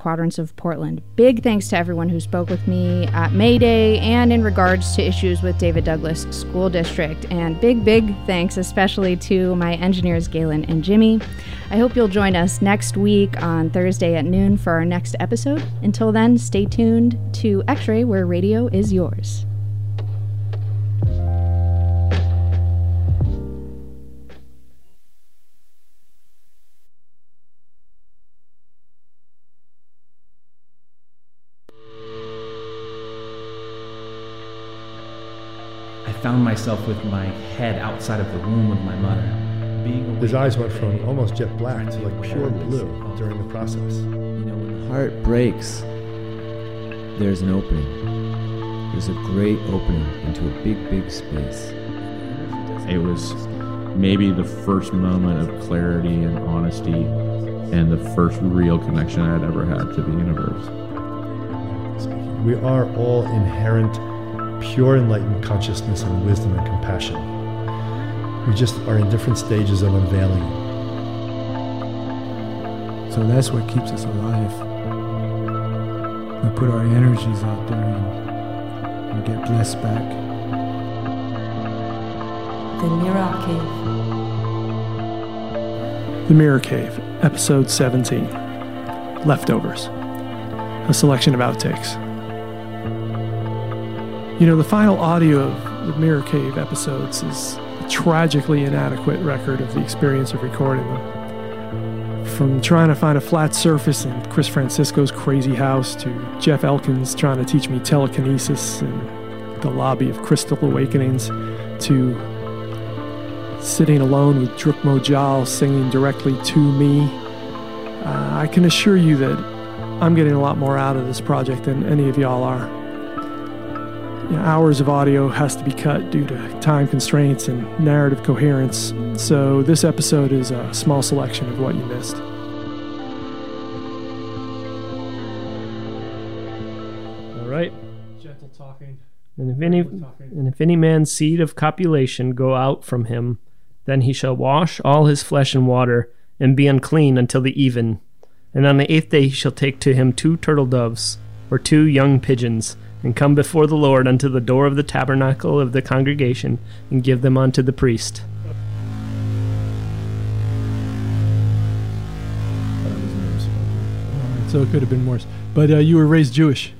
quadrants of Portland. Big thanks to everyone who spoke with me at May Day and in regards to issues with David Douglas School District. And big, big thanks especially to my engineers, Galen and Jimmy. I hope you'll join us next week on Thursday at noon for our next episode. Until then, stay tuned to X Ray, where radio is yours. Found myself with my head outside of the womb of my mother. Being His eyes went from almost jet black to like pure blue during the process. You know, when the heart breaks, there's an opening. There's a great opening into a big, big space. It was maybe the first moment of clarity and honesty and the first real connection I'd ever had to the universe. We are all inherent, pure enlightened consciousness and wisdom and compassion. We just are in different stages of unveiling. So that's what keeps us alive. We put our energies out there and we get blessed back. The Mirror Cave. The Mirror Cave, Episode 17 Leftovers. A selection of outtakes. You know, the final audio of the Mirror Cave episodes is a tragically inadequate record of the experience of recording them. From trying to find a flat surface in Chris Francisco's crazy house to Jeff Elkins trying to teach me telekinesis in the lobby of Crystal Awakenings to sitting alone with Drukmo singing directly to me. Uh, I can assure you that I'm getting a lot more out of this project than any of y'all are. You know, hours of audio has to be cut due to time constraints and narrative coherence, so this episode is a small selection of what you missed. All right. Gentle talking. And if any and if any man's seed of copulation go out from him, then he shall wash all his flesh in water, and be unclean until the even. And on the eighth day he shall take to him two turtle doves, or two young pigeons, and come before the Lord unto the door of the tabernacle of the congregation, and give them unto the priest. So it could have been worse. But uh, you were raised Jewish.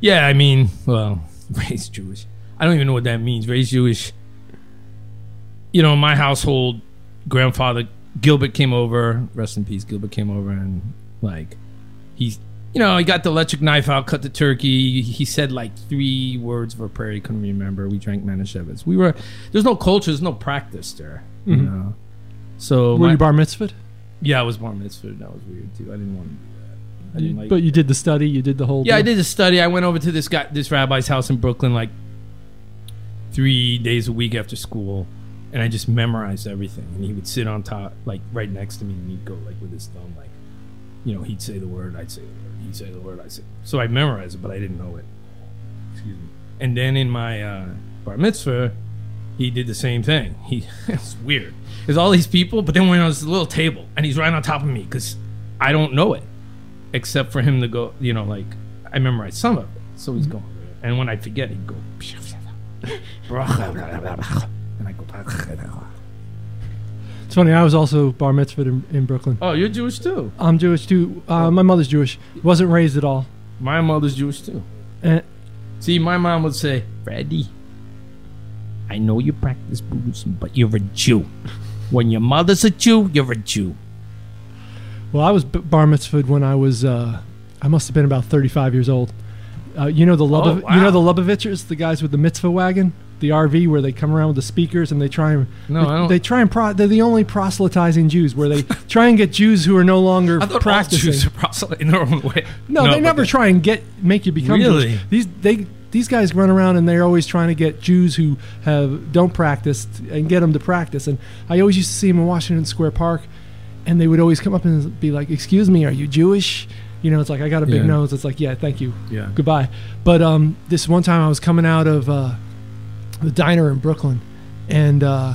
Yeah, I mean, well, raised Jewish. I don't even know what that means. Raised Jewish. You know, in my household, grandfather Gilbert came over. Rest in peace, Gilbert came over and like he's you know, he got the electric knife out, cut the turkey. He said like three words of a prayer he couldn't remember. We drank Manischewitz. We were there's no culture, there's no practice there. You Mhm. know. So Were my- you bar mitzvahed? Yeah, I was bar mitzvah. That was weird too. I didn't want to do that. I You- didn't like but you did the study. You did the whole. yeah, I did the study. I went over to this guy, this rabbi's house in Brooklyn, like three days a week after school, and I just memorized everything. And he would sit on top, like right next to me, and he'd go like with his thumb, like, you know, he'd say the word, I'd say the word, he'd say the word, I'd say. So I memorized it, but I didn't know it. Excuse me. And then in my uh, bar mitzvah, he did the same thing. He it's weird. There's all these people, but then we're on this little table, and he's right on top of me because I don't know it, except for him to go. You know, like I memorized some of it, so he's going. And when I forget, he'd go. And I go. It's funny. I was also bar mitzvahed in, in Brooklyn. Oh, you're Jewish too. I'm Jewish too. Uh, my mother's Jewish. Wasn't raised at all. My mother's Jewish too. Eh. See, my mom would say, "Freddie, I know you practice Buddhism, but you're a Jew. When your mother's a Jew, you're a Jew." Well, I was bar mitzvahed when I was. Uh, I must have been about 35 years old. Uh, you know the Lubov- Oh, you know the Lubavitchers, the guys with the mitzvah wagon, the RV where they come around with the speakers and they try and No, they, I don't- they try and pro- they're the only proselytizing Jews where they try and get Jews who are no longer I thought practicing. all Jews are proselyte in their own way. No, they never try and get make you become Really? Jewish. These they these guys run around and they're always trying to get Jews who have don't practice and get them to practice. And I always used to see them in Washington Square Park, and they would always come up and be like, "Excuse me, are you Jewish?" You know, it's like I got a big Yeah. nose. It's like, yeah, thank you, Yeah. goodbye. But um, this one time I was coming out of uh, the diner in Brooklyn, and uh,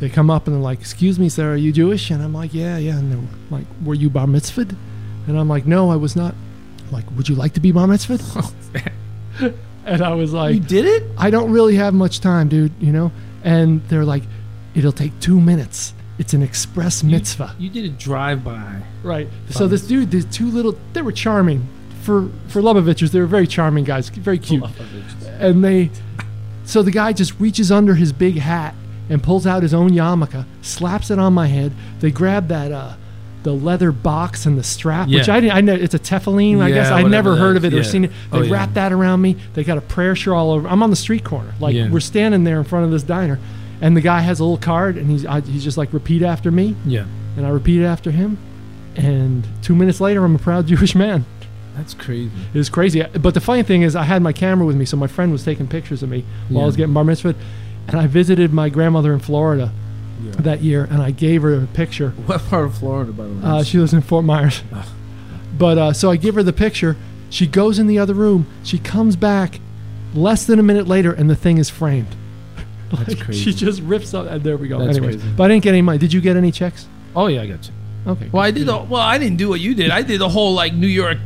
they come up and they're like, "Excuse me, sir, are you Jewish?" And I'm like, "Yeah, yeah." And they're like, "Were you bar mitzvahed?" And I'm like, "No, I was not." Like, would you like to be bar mitzvahed? and I was like, you did it? I don't really have much time, dude, you know? And they're like, it'll take two minutes. It's an express mitzvah. You did a drive by. Right. So this dude, these two little, they were charming. For for Lubavitchers, they were very charming guys, very cute. And they, so the guy just reaches under his big hat and pulls out his own yarmulke, slaps it on my head. They grab that, uh, the leather box and the strap, which I didn't. I know it's a tefillin. I Yeah, guess I never heard of it or seen it. They Oh, yeah. wrap that around me. They got a prayer shawl all over. I'm on the street corner, like Yeah. we're standing there in front of this diner, and the guy has a little card, and he's I, he's just like repeat after me, Yeah. and I repeat after him, and two minutes later, I'm a proud Jewish man. That's crazy. It was crazy. But the funny thing is, I had my camera with me, so my friend was taking pictures of me while I was Yeah. getting bar mitzvah, and I visited my grandmother in Florida that year, and I gave her a picture. What part of Florida, by the way? Uh, she lives in Fort Myers. But uh, so I give her the picture. She goes in the other room. She comes back less than a minute later, and the thing is framed. That's crazy. She just rips up. And there we go. That's Anyways, crazy. but I didn't get any money. Did you get any checks? oh yeah, I got you. Okay. Well, I did. The, well, I didn't do what you did. I did the whole like New York.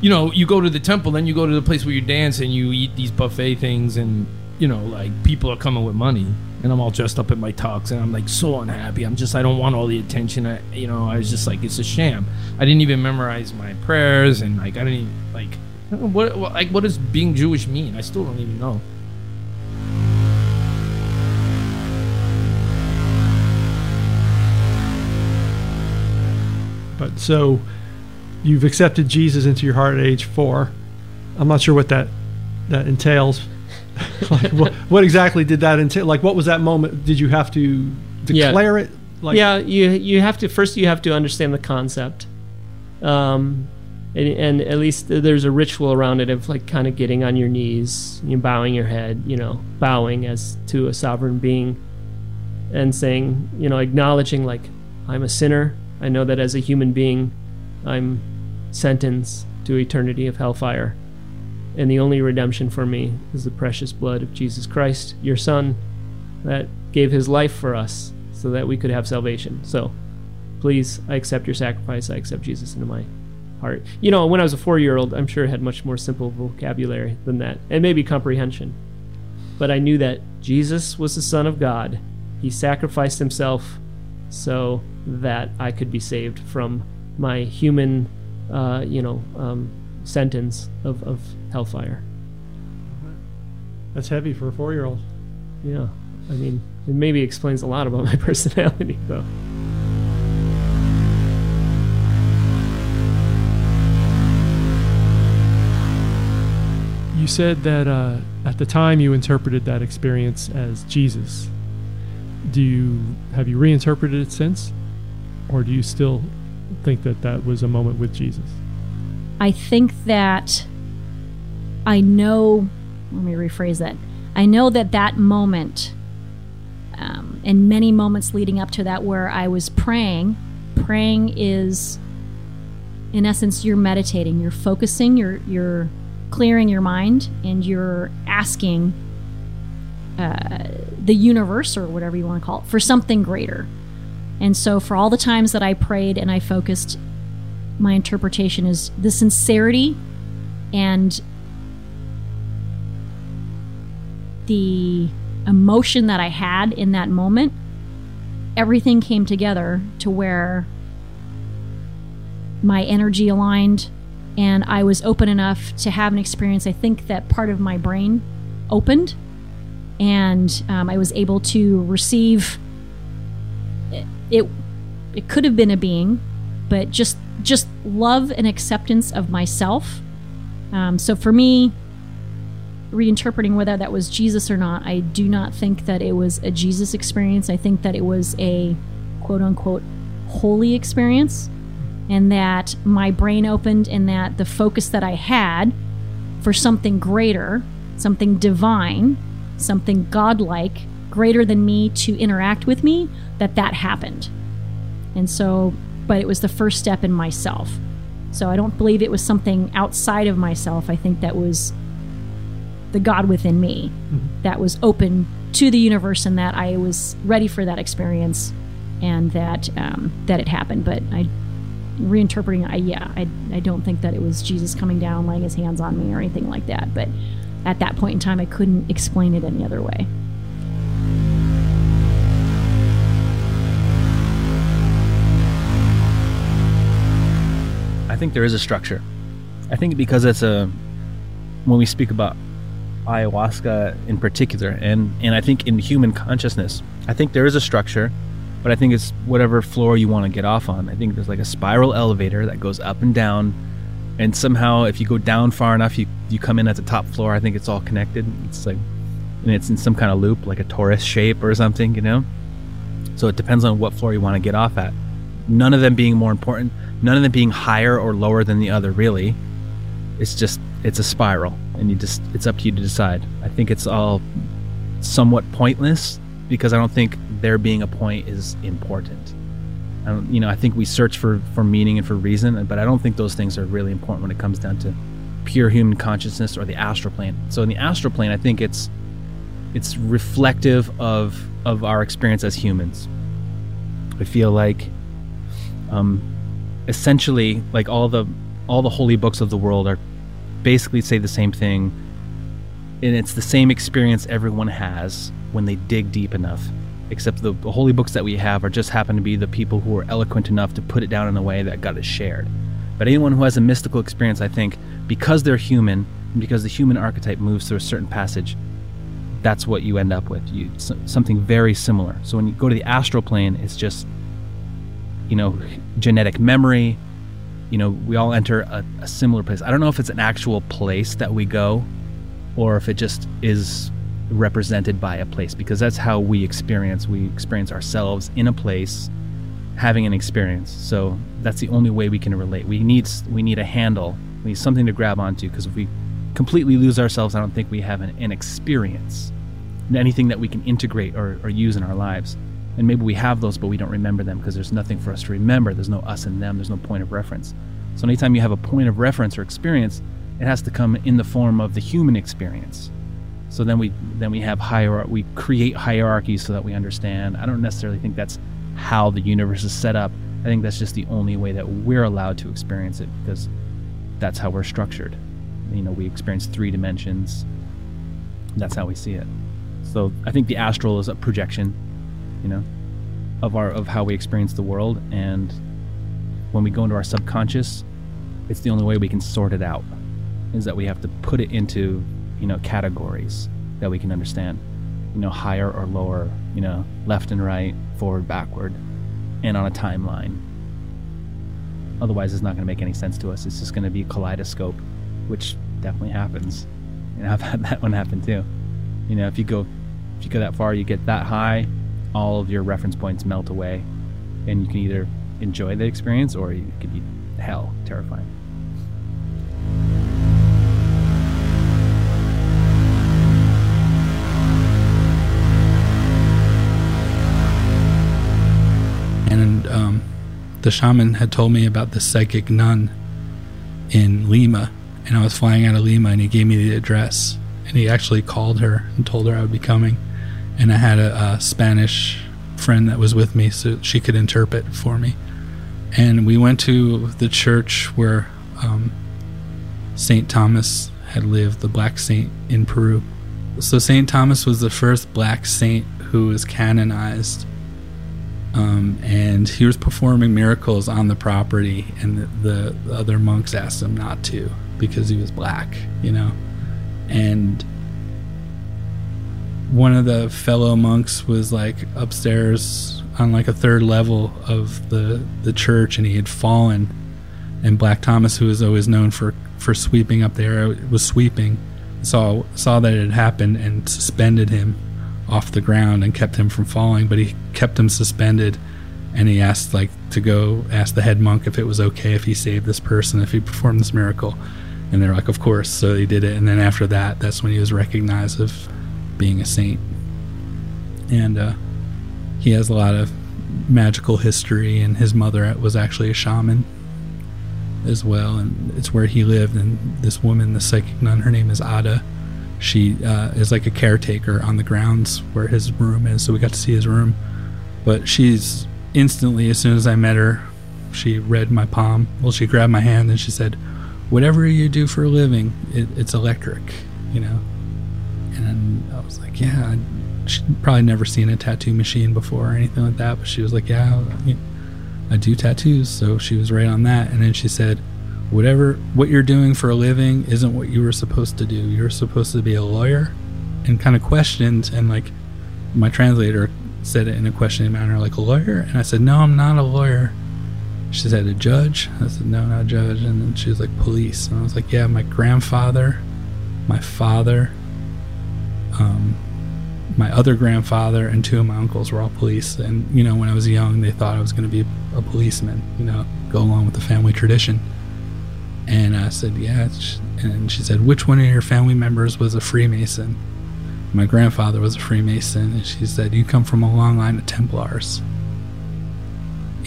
You know, you go to the temple, then you go to the place where you dance and you eat these buffet things, and you know, like people are coming with money, and I'm all dressed up in my tux, and I'm like so unhappy. I'm just, I don't want all the attention. I, you know, I was just like, it's a sham. I didn't even memorize my prayers, and like, I didn't even like, what, like, what does being Jewish mean? I still don't even know. But so you've accepted Jesus into your heart at age four. I'm not sure what that that entails. like, what, what exactly did that entail? Like, what was that moment? Did you have to Yeah. declare it? Like, yeah, you you have to first you have to understand the concept, um, and, and at least there's a ritual around it of like kind of getting on your knees, you bowing your head, you know, bowing as to a sovereign being, and saying, you know, acknowledging like I'm a sinner. I know that as a human being, I'm sentenced to eternity of hellfire, and the only redemption for me is the precious blood of Jesus Christ, your Son, that gave His life for us so that we could have salvation. So, please, I accept your sacrifice. I accept Jesus into my heart. You know, when I was a four year old, I'm sure I had much more simple vocabulary than that, and maybe comprehension. But I knew that Jesus was the Son of God. He sacrificed himself so that I could be saved from my human, uh, you know, um, sentence of, of hellfire. That's heavy for a four year old. Yeah. I mean, it maybe explains a lot about my personality, though. You said that uh, at the time you interpreted that experience as Jesus. Do you have you reinterpreted it since, or do you still think that that was a moment with Jesus? I think that I know, let me rephrase that. I know that that moment, um, and many moments leading up to that, where I was praying, praying is, in essence, you're meditating, you're focusing, you're, you're clearing your mind, and you're asking uh, the universe, or whatever you want to call it, for something greater. And so, for all the times that I prayed and I focused my interpretation is the sincerity and the emotion that I had in that moment, everything came together to where my energy aligned and I was open enough to have an experience. I think that part of my brain opened and um, I was able to receive it, it. Could have been a being, but just just love and acceptance of myself. Um, so for me, reinterpreting whether that was Jesus or not, I do not think that it was a Jesus experience. I think that it was a quote unquote holy experience, and that my brain opened, and that the focus that I had for something greater, something divine, something godlike, greater than me to interact with me, that that happened. And so, but it was the first step in myself. So I don't believe it was something outside of myself. I think that was the God within me that was open to the universe and that I was ready for that experience and that um, that it happened. But I reinterpreting, I yeah, I I don't think that it was Jesus coming down, laying his hands on me or anything like that. But at that point in time, I couldn't explain it any other way. Think there is a structure. I think because it's a when we speak about ayahuasca in particular, and and I think in human consciousness, I think there is a structure, but I think it's whatever floor you want to get off on. I think there's like a spiral elevator that goes up and down, and somehow if you go down far enough, you you come in at the top floor. I think it's all connected. It's like and it's in some kind of loop, like a torus shape or something, you know. So it depends on what floor you want to get off at. None of them being more important, none of them being higher or lower than the other, really. It's just it's a spiral and you just it's up to you to decide. I think it's all somewhat pointless because i don't think there being a point is important. I don't, you know i think we search for for meaning and for reason but i don't think those things are really important when it comes down to pure human consciousness or the astral plane. So in the astral plane i think it's it's reflective of of our experience as humans. I feel like um essentially like all the all the holy books of the world are basically say the same thing. And it's the same experience everyone has when they dig deep enough. Except the, the holy books that we have are just happen to be the people who are eloquent enough to put it down in a way that got it shared. But anyone who has a mystical experience, I think, because they're human, and because the human archetype moves through a certain passage, that's what you end up with. You something very similar. So when you go to the astral plane, it's just you know genetic memory, you know, we all enter a, a, similar place. I don't know if it's an actual place that we go or if it just is represented by a place because that's how we experience. We experience ourselves in a place having an experience. So that's the only way we can relate. We need we need a handle. We need something to grab onto because if we completely lose ourselves, I don't think we have an, an experience, anything that we can integrate or, or use in our lives and maybe we have those but we don't remember them because there's nothing for us to remember. There's no us and them. There's no point of reference. So anytime you have a point of reference or experience it has to come in the form of the human experience. So then we then we have higher we create hierarchies so that we understand. I don't necessarily think that's how the universe is set up. I think that's just the only way that we're allowed to experience it because that's how we're structured. You know we experience three dimensions. That's how we see it. So i think the astral is a projection you know, of our of how we experience the world. And when we go into our subconscious, it's the only way we can sort it out. Is that we have to put it into you know categories that we can understand. You know, higher or lower. You know, left and right, forward, backward, and on a timeline. Otherwise, it's not going to make any sense to us. It's just going to be a kaleidoscope, which definitely happens. And I've had that one happen too. You know, if you go if you go that far, you get that high, all of your reference points melt away, and you can either enjoy the experience or it could be hell, terrifying. And um, the shaman had told me about the psychic nun in Lima, and I was flying out of Lima, and he gave me the address, and he actually called her and told her I would be coming and I had a, a Spanish friend that was with me so she could interpret for me. And we went to the church where um, St. Thomas had lived, the black saint in Peru. So St. Thomas was the first black saint who was canonized. Um, and he was performing miracles on the property, and the, the other monks asked him not to because he was black, you know. And one of the fellow monks was like upstairs on like a third level of the the church and he had fallen. And black thomas who was always known for for sweeping up there was sweeping saw saw that it had happened and suspended him off the ground and kept him from falling. But he kept him suspended and he asked like to go ask the head monk if it was okay if he saved this person if he performed this miracle. And they're like of course. So he did it. And then after that that's when he was recognized of being a saint. And uh, he has a lot of magical history, and his mother was actually a shaman as well. And it's where he lived. And this woman, the psychic nun, her name is Ada, she uh, is like a caretaker on the grounds where his room is. So we got to see his room. But she's instantly, as soon as I met her, she read my palm. Well, she grabbed my hand and she said, "Whatever you do for a living, it, it's electric," you know. And I was like, "Yeah." She'd probably never seen a tattoo machine before or anything like that, but she was like, "Yeah, I do tattoos." So she was right on that. And then she said, "Whatever what you're doing for a living isn't what you were supposed to do. You're supposed to be a lawyer." And kind of questioned, and like my translator said it in a questioning manner, like a lawyer. And I said, "No, I'm not a lawyer." She said, a judge? I said, no, not a judge. And then she was like, police. And I was like, yeah, my grandfather, my father, um, my other grandfather, and two of my uncles were all police. And, you know, when I was young, they thought I was going to be a policeman, you know, go along with the family tradition. And I said, yeah. And she said, which one of your family members was a Freemason? My grandfather was a Freemason. And she said, you come from a long line of Templars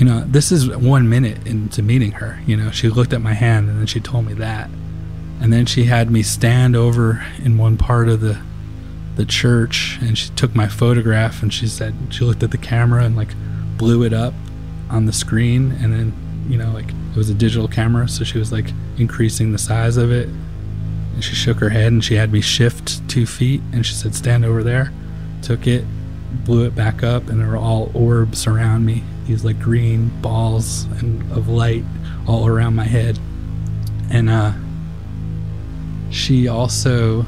you know, this is one minute into meeting her. You know, she looked at my hand and then she told me that. And then she had me stand over in one part of the the church and she took my photograph and she said she looked at the camera and like blew it up on the screen and then, you know, like it was a digital camera, so she was like increasing the size of it. And she shook her head and she had me shift two feet and she said, Stand over there. Took it, blew it back up and there were all orbs around me these like green balls and of light all around my head. And uh, she also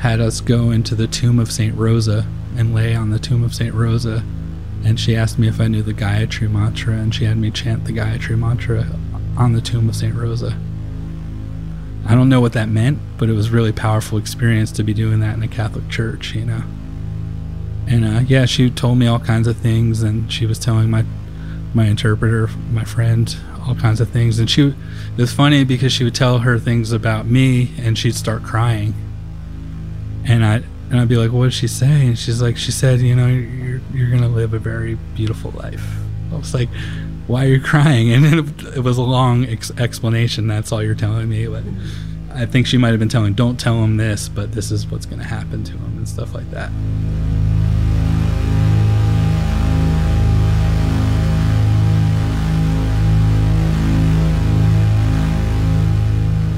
had us go into the tomb of Saint Rosa and lay on the tomb of Saint Rosa. And she asked me if I knew the Gayatri mantra, and she had me chant the Gayatri mantra on the tomb of Saint Rosa. I don't know what that meant, but it was really powerful experience to be doing that in a Catholic church, you know and uh, yeah, she told me all kinds of things, and she was telling my my interpreter, my friend, all kinds of things. And she, it was funny because she would tell her things about me, and she'd start crying. And I and I'd be like, "What did she say?" And she's like, "She said, you know, you're you're gonna live a very beautiful life." I was like, "Why are you crying?" And it, it was a long ex- explanation. That's all you're telling me. But I think she might have been telling, "Don't tell him this, but this is what's gonna happen to him," and stuff like that.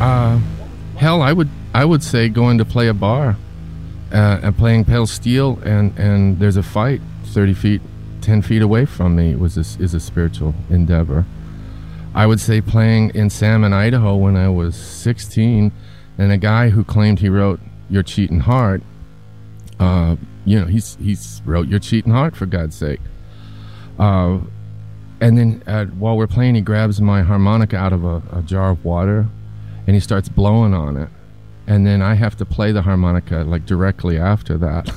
Uh, hell, I would I would say going to play a bar uh, and playing pedal steel, and and there's a fight thirty feet, ten feet away from me was a, is a spiritual endeavor. I would say playing in Salmon, Idaho, when I was sixteen, and a guy who claimed he wrote "Your Cheating Heart." Uh, you know, he's he's wrote "Your Cheating Heart" for God's sake. Uh, and then uh, while we're playing, he grabs my harmonica out of a, a jar of water and he starts blowing on it and then I have to play the harmonica like directly after that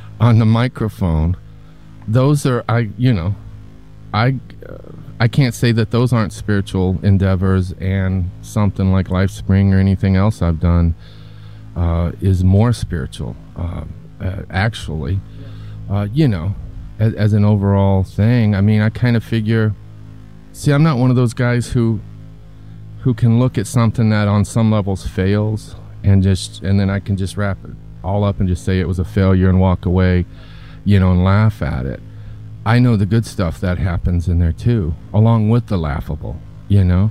on the microphone. Those are I you know I uh, I can't say that those aren't spiritual endeavors and something like LifeSpring or anything else I've done uh, is more spiritual uh, uh actually. Uh, you know, as, as an overall thing. I mean, I kind of figure. See, I'm not one of those guys who who can look at something that on some levels fails and just and then I can just wrap it all up and just say it was a failure and walk away, you know, and laugh at it. I know the good stuff that happens in there too, along with the laughable, you know.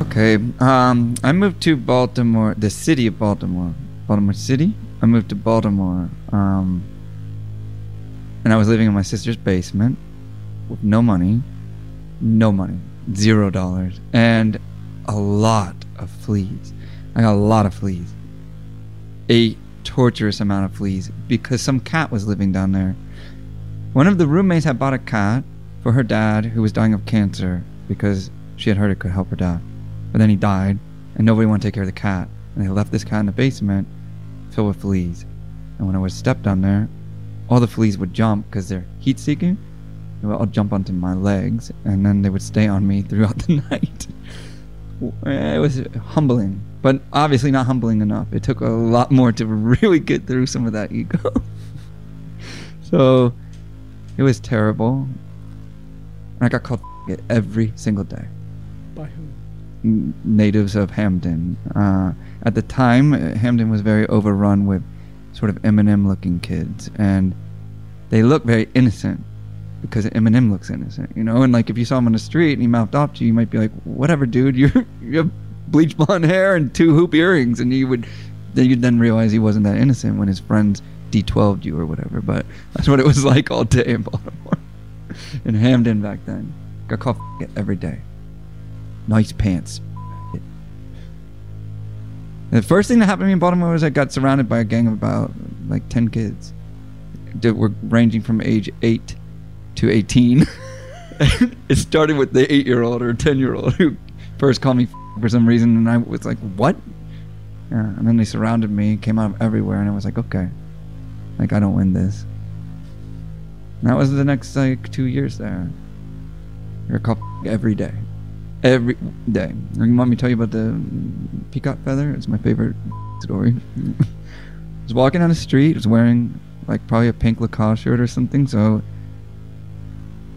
Okay, um, I moved to Baltimore, the city of Baltimore, Baltimore City. I moved to Baltimore um, and I was living in my sister's basement with no money, no money, zero dollars, and a lot of fleas. I got a lot of fleas. A torturous amount of fleas because some cat was living down there. One of the roommates had bought a cat for her dad who was dying of cancer because she had heard it could help her dad. But then he died, and nobody wanted to take care of the cat. And they left this cat in the basement filled with fleas. And when I was stepped down there, all the fleas would jump because they're heat seeking. They would all jump onto my legs, and then they would stay on me throughout the night. it was humbling, but obviously not humbling enough. It took a lot more to really get through some of that ego. so it was terrible. And I got called it every single day. By who? Natives of Hampden. Uh, at the time, Hampden was very overrun with sort of Eminem looking kids. And they look very innocent because Eminem looks innocent, you know? And like if you saw him on the street and he mouthed off to you, you might be like, whatever, dude, you're, you have bleach blonde hair and two hoop earrings. And you would, then you'd then realize he wasn't that innocent when his friends D12'd you or whatever. But that's what it was like all day in Baltimore. in Hampden back then. Got called every day. Nice pants. The first thing that happened to me in Baltimore was I got surrounded by a gang of about like 10 kids. that were ranging from age 8 to 18. it started with the 8 year old or 10 year old who first called me for some reason, and I was like, what? Yeah, and then they surrounded me, came out of everywhere, and I was like, okay. Like, I don't win this. And that was the next like two years there. You're a called every day. Every day. You want me to tell you about the peacock feather? It's my favorite story. I was walking down the street, I was wearing like probably a pink Lacoste shirt or something, so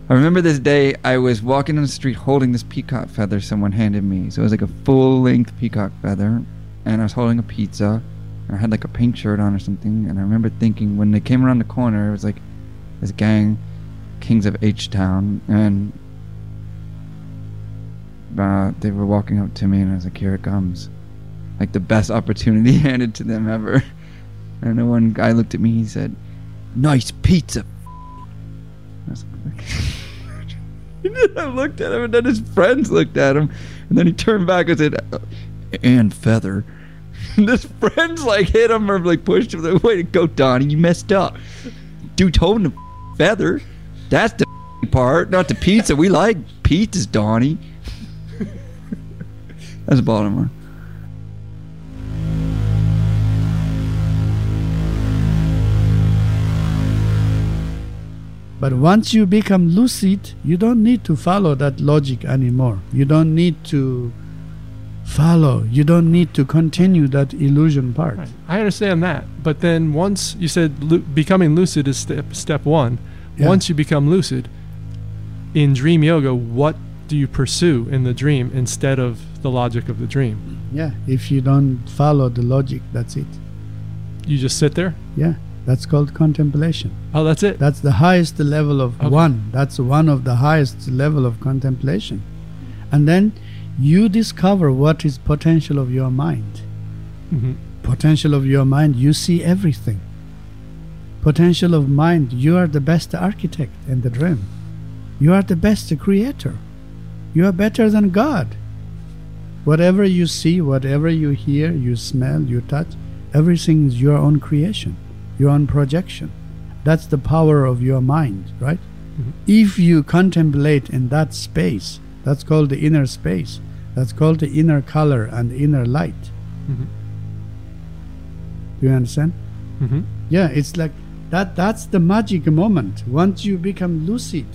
I remember this day I was walking down the street holding this peacock feather someone handed me. So it was like a full length peacock feather, and I was holding a pizza. I had like a pink shirt on or something, and I remember thinking when they came around the corner, it was like this gang, Kings of H Town, and uh, they were walking up to me, and I was like, "Here it comes!" Like the best opportunity handed to them ever. And then one guy looked at me, he said, "Nice pizza." I looked at him, and then his friends looked at him, and then he turned back and said, "Uh, "And feather." And his friends like hit him or like pushed him. Like, Way to go, Donnie! You messed up. Dude told him to feather. That's the part, not the pizza. We like pizzas, Donnie. That's Baltimore. But once you become lucid, you don't need to follow that logic anymore. You don't need to follow. You don't need to continue that illusion part. I understand that, but then once you said lu- becoming lucid is step step one. Yeah. Once you become lucid in dream yoga, what do you pursue in the dream instead of the logic of the dream? Yeah, if you don't follow the logic, that's it. You just sit there. Yeah, that's called contemplation. Oh, that's it. That's the highest level of Okay. one. That's one of the highest level of contemplation. And then you discover what is potential of your mind. hmm Potential of your mind, you see everything. Potential of mind, you are the best architect in the dream. You are the best creator. You are better than God. Whatever you see, whatever you hear, you smell, you touch, everything is your own creation, your own projection. That's the power of your mind, right? If you contemplate in that space, that's called the inner space. That's called the inner color and inner light. Mhm. Do you understand? Mhm. Yeah, it's like that. That's the magic moment. Once you become lucid,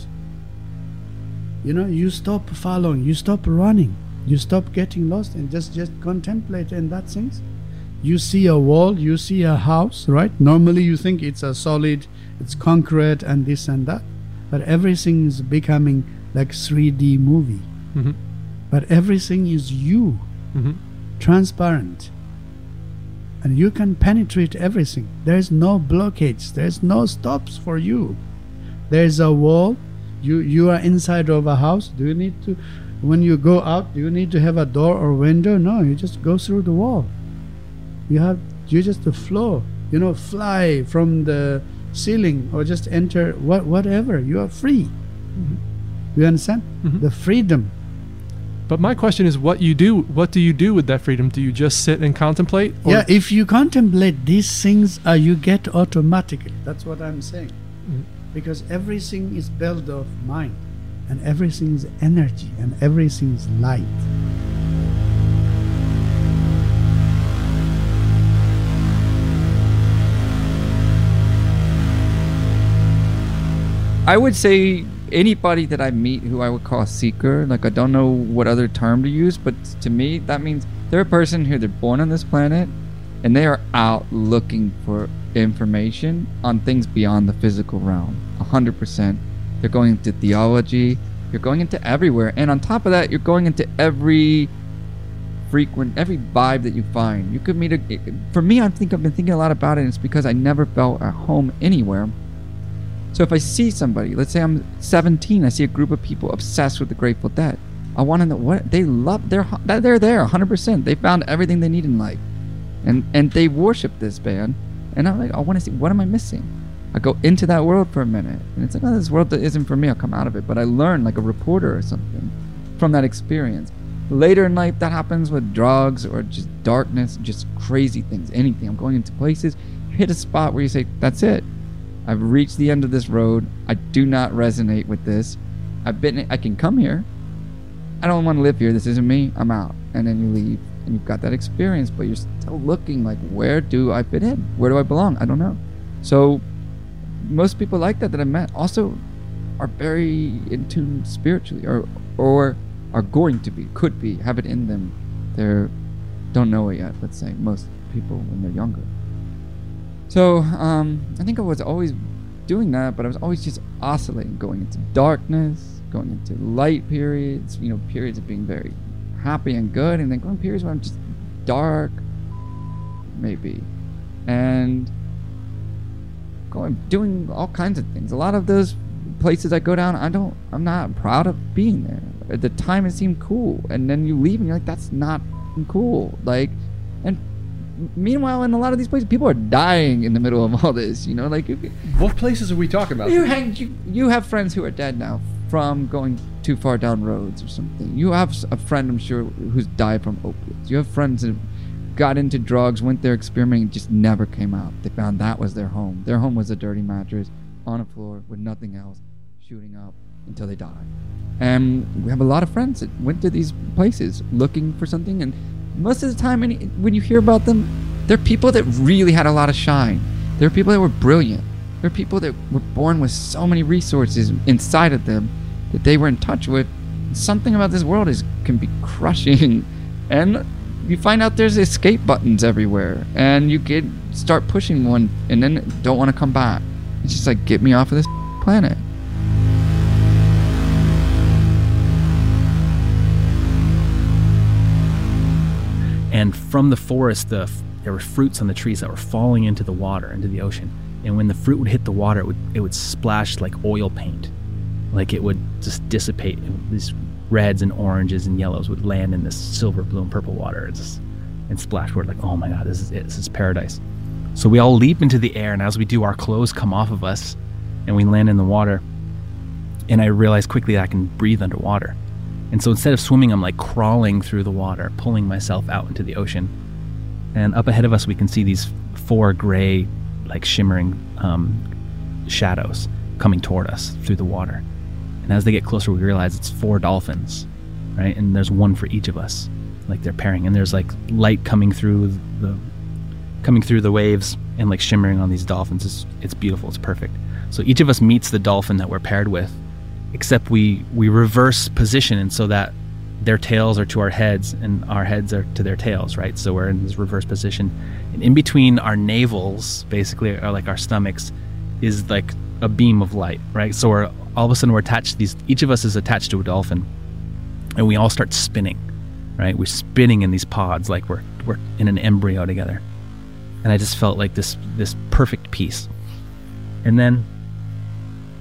you know, you stop following, you stop running, you stop getting lost, and just just contemplate in that sense. You see a wall, you see a house, right? Normally, you think it's a solid, it's concrete, and this and that, but everything is becoming like 3D movie. Mhm. But everything is you, Mhm. transparent and you can penetrate everything. There's no blockage. There's no stops for you. There's a wall. You you are inside of a house. Do you need to when you go out, do you need to have a door or window? No, you just go through the wall. You have you just flow, you know, fly from the ceiling or just enter what whatever. You are free. You understand? The freedom. But my question is, what you do? What do you do with that freedom? Do you just sit and contemplate? Or yeah, if you contemplate these things, uh, you get automatically. That's what I'm saying. Mhm. Because everything is built of mind, and everything's energy and everything's light. I would say anybody that I meet who I would call seeker, like I don't know what other term to use, but to me that means they're a person who they're born on this planet and they are out looking for information on things beyond the physical realm. 100% you're going into theology. You're going into everywhere. And on top of that, you're going into every frequent, every vibe that you find. You could meet a. For me, I think I've been thinking a lot about it. it's because I never felt at home anywhere. So if I see somebody, let's say I'm 17, I see a group of people obsessed with the Grateful Dead. I want to know what they love. They're they're there 100%. They found everything they need in life, and and they worship this band. And I'm like, I want to see what am I missing? I go into that world for a minute, and it's like, oh, this world that isn't for me. I'll come out of it, but I learn like a reporter or something from that experience. Later in life, that happens with drugs or just darkness, just crazy things, anything. I'm going into places, hit a spot where you say, that's it. I've reached the end of this road. I do not resonate with this. I've been, I can come here. I don't want to live here. This isn't me. I'm out. And then you leave and you've got that experience, but you're still looking like, where do I fit in? Where do I belong? I don't know. So most people like that that I met also are very in tune spiritually or, or are going to be, could be, have it in them. They're don't know it yet. Let's say most people when they're younger. So um, I think I was always doing that, but I was always just oscillating, going into darkness, going into light periods. You know, periods of being very happy and good, and then going periods where I'm just dark, maybe, and going doing all kinds of things. A lot of those places I go down, I don't, I'm not proud of being there. At the time it seemed cool. And then you leave and you're like that's not cool. Like and meanwhile in a lot of these places people are dying in the middle of all this you know? Like what places are we talking about? You hang you, you have friends who are dead now from going too far down roads or something. You have a friend i'm sure who's died from opiates. You have friends got into drugs went there experimenting just never came out they found that was their home their home was a dirty mattress on a floor with nothing else shooting up until they died. and we have a lot of friends that went to these places looking for something. And most of the time, when you hear about them, they're people that really had a lot of shine. They're people that were brilliant. They're people that were born with so many resources inside of them that they were in touch with. Something about this world is can be crushing, and you find out there's escape buttons everywhere, and you get start pushing one, and then don't want to come back. It's just like get me off of this planet. and from the forest the, there were fruits on the trees that were falling into the water into the ocean and when the fruit would hit the water it would it would splash like oil paint like it would just dissipate reds and oranges and yellows would land in this silver blue and purple water. And, just, and splash we're like oh my god this is it. This is paradise. So we all leap into the air and as we do our clothes come off of us and we land in the water. And i realize quickly that i can breathe underwater. And so instead of swimming, I'm like crawling through the water, pulling myself out into the ocean. And up ahead of us, we can see these four gray, like shimmering um, shadows coming toward us through the water. And as they get closer, we realize it's four dolphins, right? And there's one for each of us, like they're pairing. And there's like light coming through the coming through the waves and like shimmering on these dolphins. It's, it's beautiful. It's perfect. So each of us meets the dolphin that we're paired with except we we reverse position and so that their tails are to our heads and our heads are to their tails right so we're in this reverse position and in between our navels basically are like our stomachs is like a beam of light right so we're all of a sudden we're attached these each of us is attached to a dolphin and we all start spinning right? We're spinning in these pods like we're we're in an embryo together. And i just felt like this this perfect peace. And then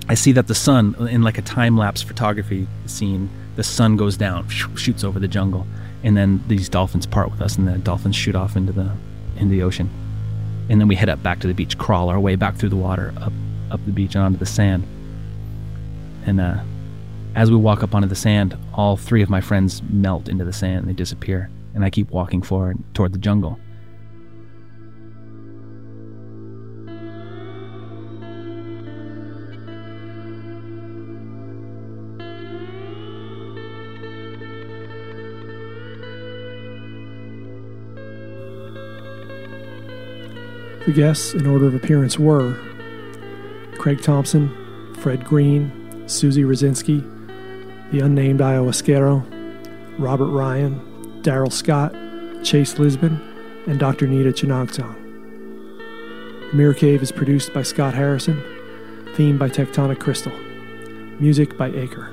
I see that the sun, in like a time lapse photography scene, the sun goes down, shoots over the jungle, and then these dolphins part with us, and the dolphins shoot off into the into the ocean, and then we head up back to the beach, crawl our way back through the water, up up the beach and onto the sand, and uh, as we walk up onto the sand, all three of my friends melt into the sand, they disappear, and I keep walking forward toward the jungle. The guests, in order of appearance, were Craig Thompson, Fred Green, Susie Reczinski, the unnamed ayahuasquero, Robert Ryan, Darrell Scott, Chase Lisbon, and Dr. Nida Chenagtsang. The Mirror Cave is produced by Scott Harrison, theme by Tectonic Crystal, music by Acre.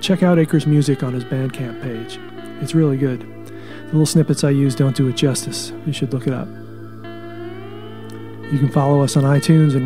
check out Acres Music on his Bandcamp page. It's really good. The little snippets I use don't do it justice. You should look it up. You can follow us on iTunes and